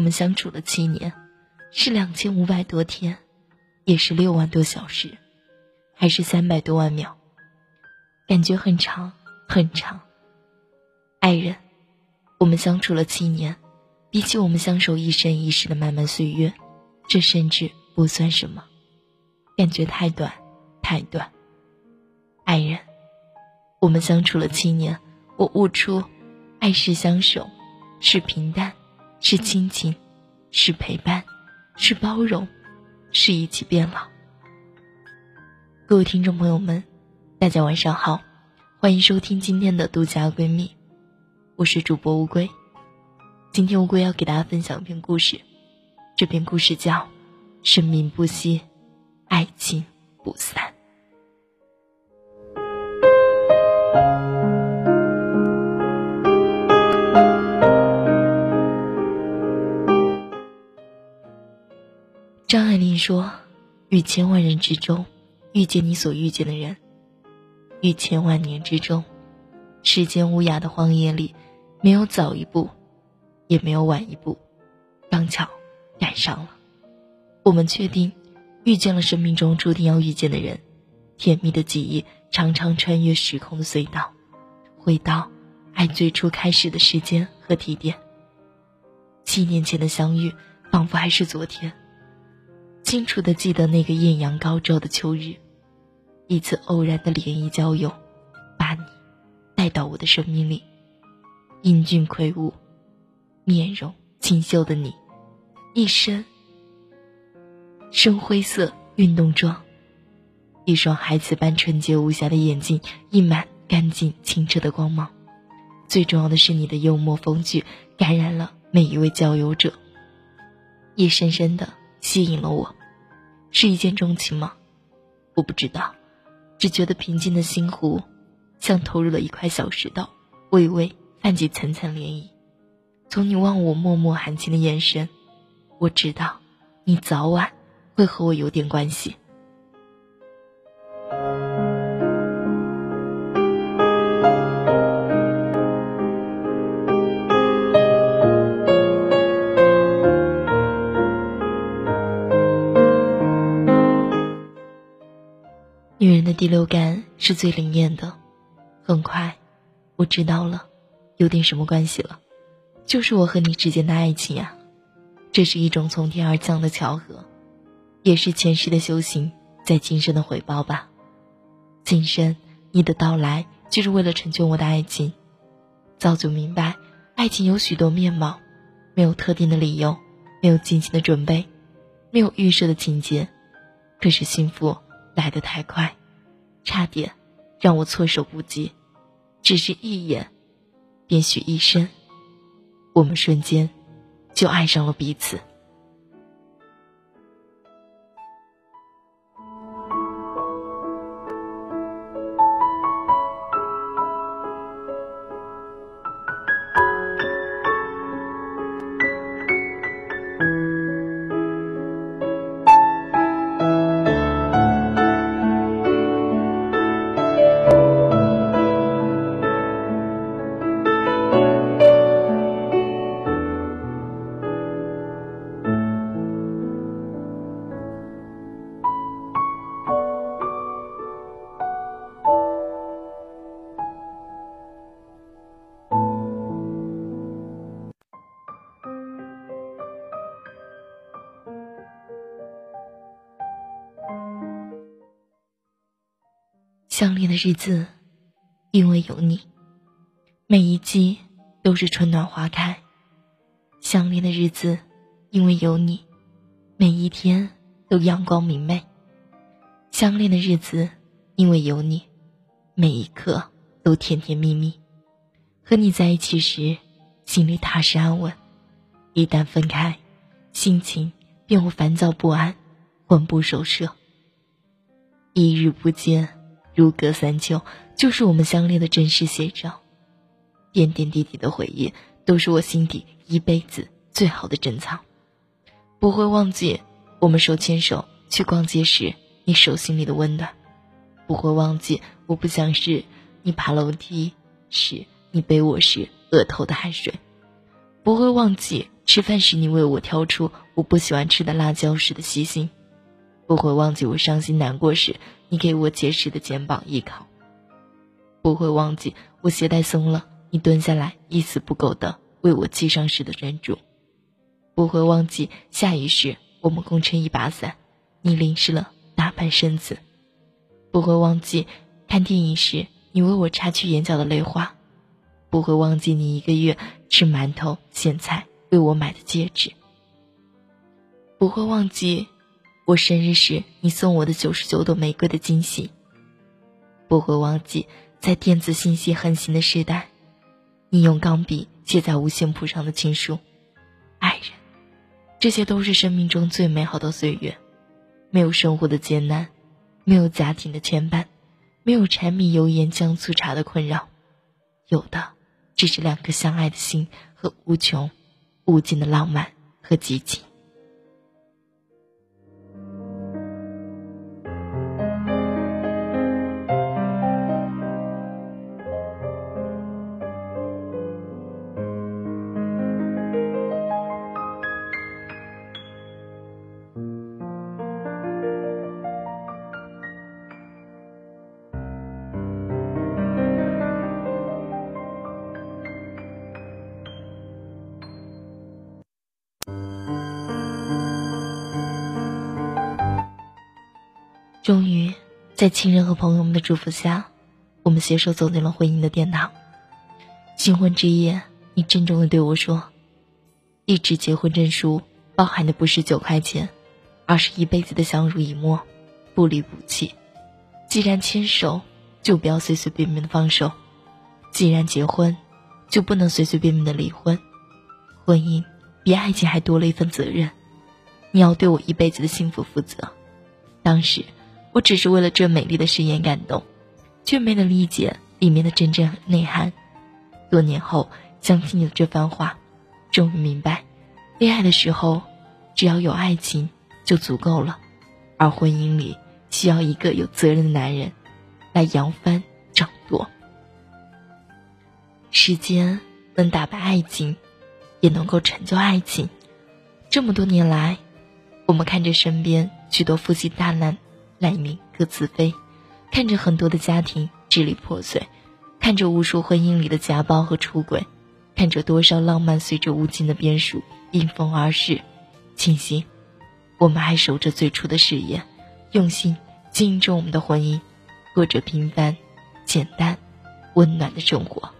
我们相处了七年，是两千五百多天，也是六万多小时，还是三百多万秒？感觉很长很长。爱人，我们相处了七年，比起我们相守一生一世的漫漫岁月，这甚至不算什么，感觉太短太短。爱人，我们相处了七年，我悟出，爱是相守，是平淡，是亲情，是陪伴，是包容，是一起变老。各位听众朋友们，大家晚上好，欢迎收听今天的独家闺蜜。我是主播乌龟，今天乌龟要给大家分享一篇故事，这篇故事叫《生命不息，爱情不散》。张爱玲说：“于千万人之中，遇见你所遇见的人；于千万年之中，世间无涯的荒野里。”没有早一步，也没有晚一步，刚巧赶上了。我们确定遇见了生命中注定要遇见的人，甜蜜的记忆常常穿越时空的隧道，回到爱最初开始的时间和地点。七年前的相遇，仿佛还是昨天。清楚的记得那个艳阳高照的秋日，一次偶然的联谊交友，把你带到我的生命里。英俊魁梧、面容清秀的你，一身深灰色运动装，一双孩子般纯洁无瑕的眼睛溢满干净清澈的光芒。最重要的是，你的幽默风趣感染了每一位交友者，也深深的吸引了我。是一见钟情吗？我不知道，只觉得平静的心湖，像投入了一块小石头，微微。泛起层层涟漪，从你望我脉脉含情的眼神，我知道，你早晚会和我有点关系。第六感是最灵验的，很快，我知道了。有点什么关系了，就是我和你之间的爱情呀，这是一种从天而降的巧合，也是前世的修行在今生的回报吧。今生你的到来就是为了成就我的爱情，早就明白，爱情有许多面貌，没有特定的理由，没有精心的准备，没有预设的情节，可是幸福来得太快，差点让我措手不及，只是一眼。便许一生，我们瞬间就爱上了彼此。相恋的日子，因为有你，每一季都是春暖花开；相恋的日子，因为有你，每一天都阳光明媚；相恋的日子，因为有你，每一刻都甜甜蜜蜜。和你在一起时，心里踏实安稳；一旦分开，心情便会烦躁不安，魂不守舍。一日不见。如隔三秋，就是我们相恋的真实写照。点点滴滴的回忆，都是我心底一辈子最好的珍藏。不会忘记我们手牵手去逛街时，你手心里的温暖；不会忘记我不想时，你爬楼梯时你背我时额头的汗水；不会忘记吃饭时你为我挑出我不喜欢吃的辣椒时的细心，不会忘记我伤心难过时你给我结实的肩膀依靠，不会忘记我鞋带松了你蹲下来一丝不苟的为我系上时的专注，不会忘记下雨时我们共撑一把伞，你淋湿了大半身子，不会忘记看电影时你为我擦去眼角的泪花，不会忘记你一个月吃馒头咸菜。为我买的戒指，不会忘记我生日时你送我的九十九朵玫瑰的惊喜。不会忘记在电子信息横行的时代，你用钢笔写在五线谱上的情书。爱人，这些都是生命中最美好的岁月，没有生活的艰难，没有家庭的牵绊，没有柴米油盐酱醋茶的困扰，有的只是两颗相爱的心和无穷。无尽的浪漫和激情。终于，在亲人和朋友们的祝福下，我们携手走进了婚姻的殿堂。新婚之夜，你郑重的对我说：“一纸结婚证书包含的不是九块钱，而是一辈子的相濡以沫，不离不弃。既然牵手，就不要随随便便的放手；既然结婚，就不能随随便便的离婚。婚姻比爱情还多了一份责任，你要对我一辈子的幸福负责。”当时。我只是为了这美丽的誓言感动，却没能理解里面的真正内涵。多年后想起你的这番话，终于明白，恋爱的时候，只要有爱情就足够了，而婚姻里需要一个有责任的男人，来扬帆掌舵。时间能打败爱情，也能够成就爱情。这么多年来，我们看着身边许多夫妻大难。赖命各自飞，看着很多的家庭支离破碎，看着无数婚姻里的家暴和出轨，看着多少浪漫随着无尽的变数迎风而逝。庆幸，我们还守着最初的誓言，用心经营着我们的婚姻，过着平凡、简单、温暖的生活。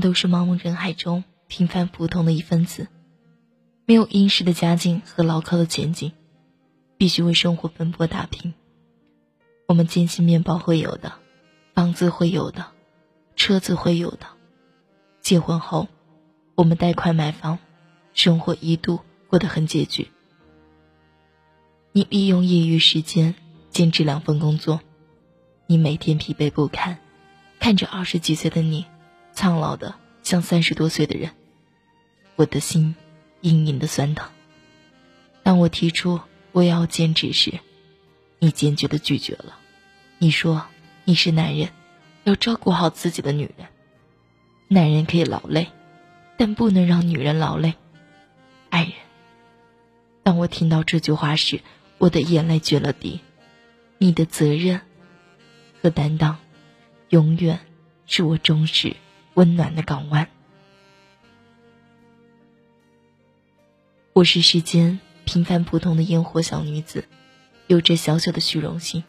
都是茫茫人海中平凡普通的一份子，没有殷实的家境和牢靠的前景，必须为生活奔波打拼。我们坚信面包会有的，房子会有的，车子会有的。结婚后，我们贷款买房，生活一度过得很拮据。你利用业余时间兼职两份工作，你每天疲惫不堪，看着二十几岁的你，苍老的像三十多岁的人，我的心隐隐的酸疼。当我提出我要兼职时，你坚决的拒绝了。你说你是男人，要照顾好自己的女人。男人可以劳累，但不能让女人劳累。爱人，当我听到这句话时，我的眼泪决了堤。你的责任和担当，永远是我忠实温暖的港湾。我是世间平凡普通的烟火小女子，有着小小的虚荣心。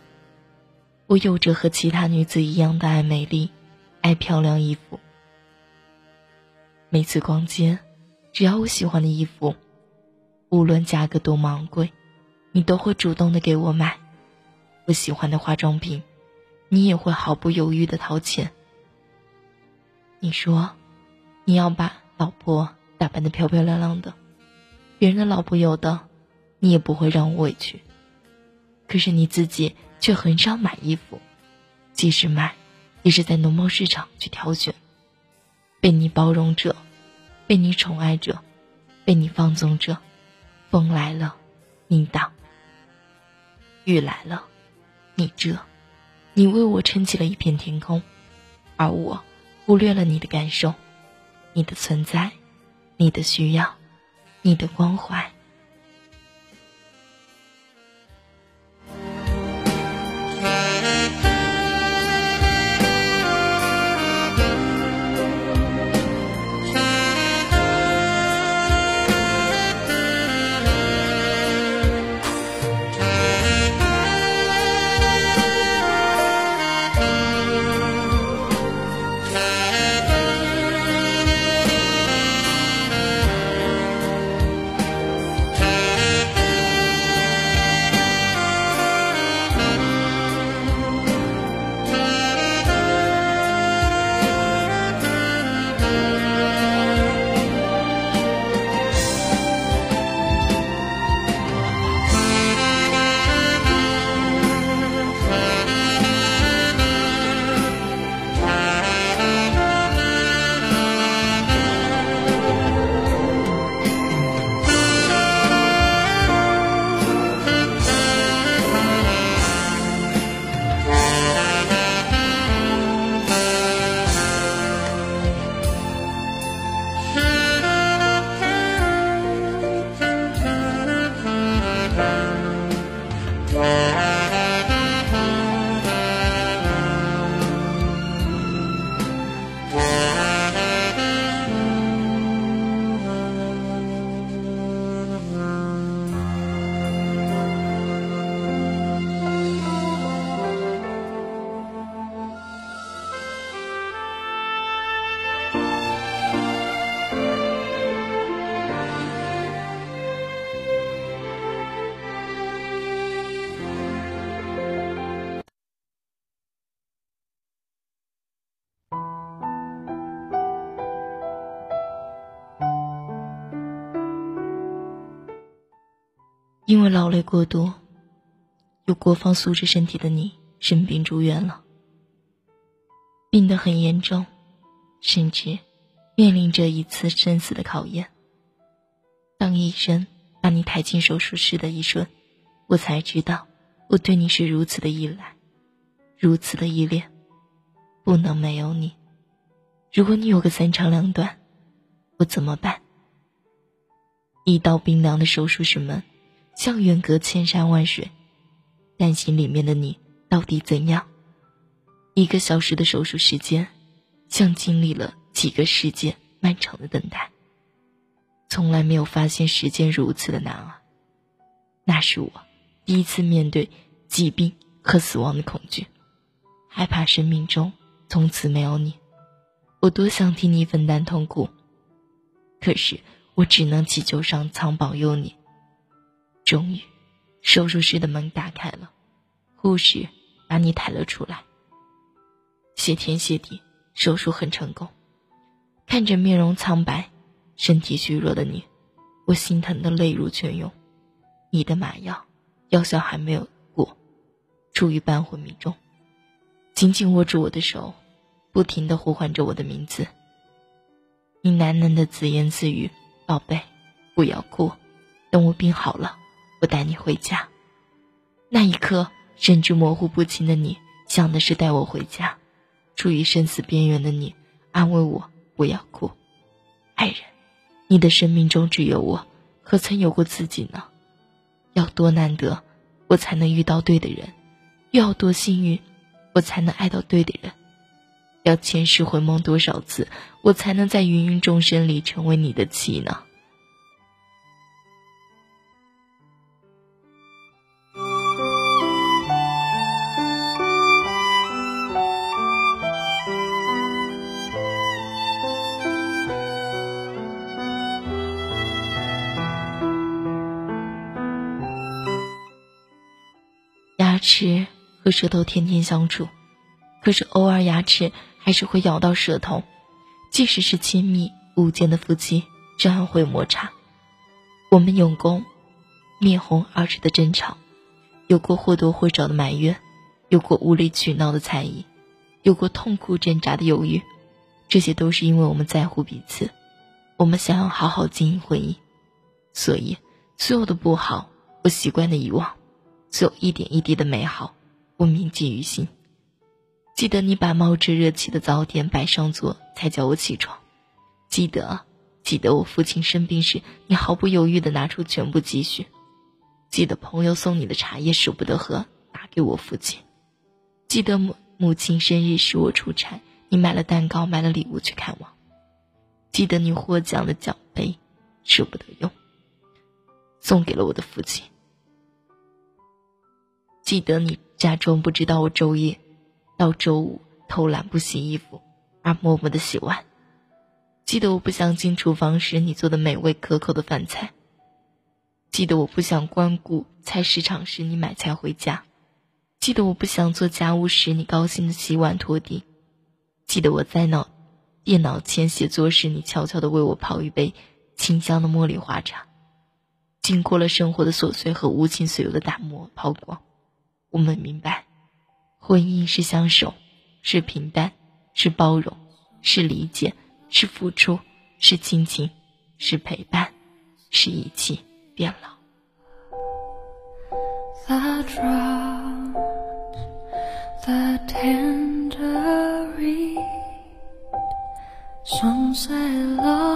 我有着和其他女子一样的爱美丽，爱漂亮衣服。每次逛街，只要我喜欢的衣服，无论价格多么昂贵，你都会主动的给我买。我喜欢的化妆品，你也会毫不犹豫的掏钱。你说，你要把老婆打扮的漂漂亮亮的，别人的老婆有的，你也不会让我委屈。可是你自己却很少买衣服，即使买，也是在农贸市场去挑选。被你包容着，被你宠爱着，被你放纵着，风来了，你挡；雨来了，你遮。你为我撑起了一片天空，而我忽略了你的感受，你的存在，你的需要，你的关怀。因为劳累过度，有国防素质身体的你生病住院了，病得很严重，甚至面临着一次生死的考验。当医生把你抬进手术室的一瞬，我才知道我对你是如此的依赖，如此的依恋，不能没有你。如果你有个三长两短，我怎么办？一道冰凉的手术室门。像远隔千山万水，担心里面的你到底怎样？一个小时的手术时间，像经历了几个世界漫长的等待。从来没有发现时间如此的难啊！那是我第一次面对疾病和死亡的恐惧，害怕生命中从此没有你。我多想替你分担痛苦，可是我只能祈求上苍保佑你。终于，手术室的门打开了，护士把你抬了出来。谢天谢地，手术很成功。看着面容苍白、身体虚弱的你，我心疼的泪如泉涌。你的麻药药效还没有过，处于半昏迷中，紧紧握住我的手，不停的呼唤着我的名字。你喃喃的自言自语：“宝贝，不要哭，等我病好了，我带你回家。”那一刻，甚至模糊不清的你想的是带我回家，处于生死边缘的你安慰我不要哭。爱人，你的生命中只有我，何曾有过自己呢？要多难得，我才能遇到对的人；又要多幸运，我才能爱到对的人。要前世回梦多少次，我才能在芸芸众生里成为你的妻呢？齿和舌头天天相处。可是偶尔牙齿还是会咬到舌头，即使是亲密无间的夫妻，照样会摩擦。我们有过面红耳赤的争吵，有过或多或少的埋怨，有过无理取闹的猜疑，有过痛苦挣扎的犹豫。这些都是因为我们在乎彼此，我们想要好好经营婚姻，所以所有的不好我习惯的遗忘，所有一点一滴的美好我铭记于心。记得你把冒着热气的早点摆上桌，才叫我起床。记得，记得我父亲生病时，你毫不犹豫地拿出全部积蓄。记得朋友送你的茶叶舍不得喝，拿给我父亲。记得母母亲生日时我出差，你买了蛋糕，买了礼物去看望。记得你获奖的奖杯，舍不得用，送给了我的父亲。记得你假装不知道我昼夜。到周五偷懒不洗衣服，而默默的洗碗。记得我不想进厨房时你做的美味可口的饭菜。记得我不想光顾菜市场时你买菜回家。记得我不想做家务时你高兴的洗碗拖地。记得我在脑电脑前写作时你悄悄的为我泡一杯清香的茉莉花茶。经过了生活的琐碎和无情随有的打磨抛光，我们明白。婚姻是相守，是平淡，是包容，是理解，是付出，是亲情，是陪伴，是一起变老。your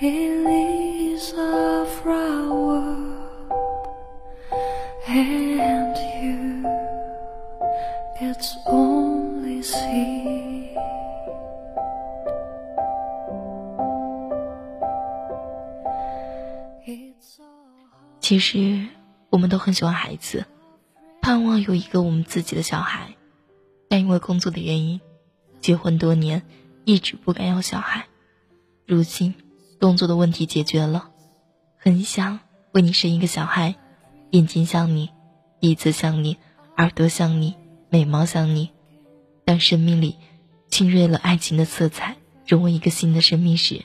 it leaves a flower. And you, it's only seed. 其实，我们都很喜欢孩子，盼望有一个我们自己的小孩，但因为工作的原因，结婚多年，一直不敢要小孩。如今，动作的问题解决了，很想为你生一个小孩。眼睛像你，鼻子像你，耳朵像你，眉毛像你。当生命里浸润了爱情的色彩，融为一个新的生命时，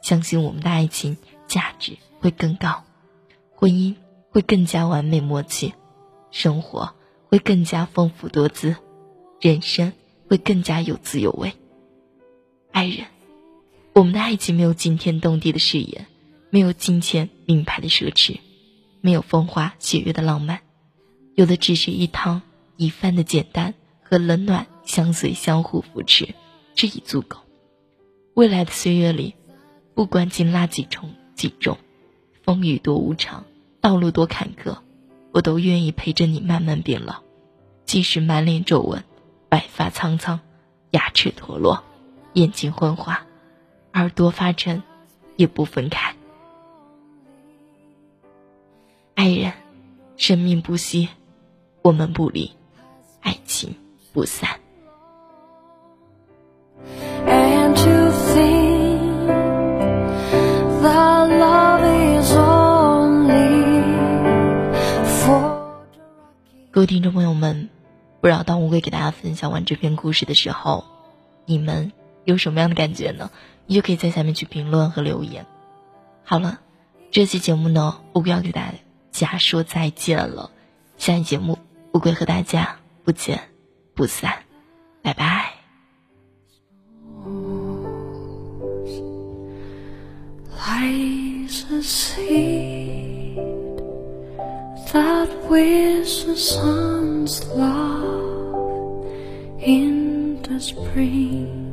相信我们的爱情价值会更高，婚姻会更加完美默契，生活会更加丰富多姿，人生会更加有滋有味。爱人，我们的爱情没有惊天动地的誓言，没有金钱名牌的奢侈。没有风花雪月的浪漫，有的只是一汤一饭的简单和冷暖相随、相互扶持，这已足够。未来的岁月里，不管金拉几重几重，风雨多无常，道路多坎坷，我都愿意陪着你慢慢变老。即使满脸皱纹，白发苍苍，牙齿脱落，眼睛昏花，耳朵发沉，也不分开。爱人，生命不息，我们不离，爱情不散。各位听众朋友们，不知道当乌龟给大家分享完这篇故事的时候，你们有什么样的感觉呢？你就可以在下面去评论和留言。好了，这期节目呢，乌龟要给大家说再见了。下期节目，乌龟和大家不见不散，拜拜。lies a seed that wears the sun's love in the spring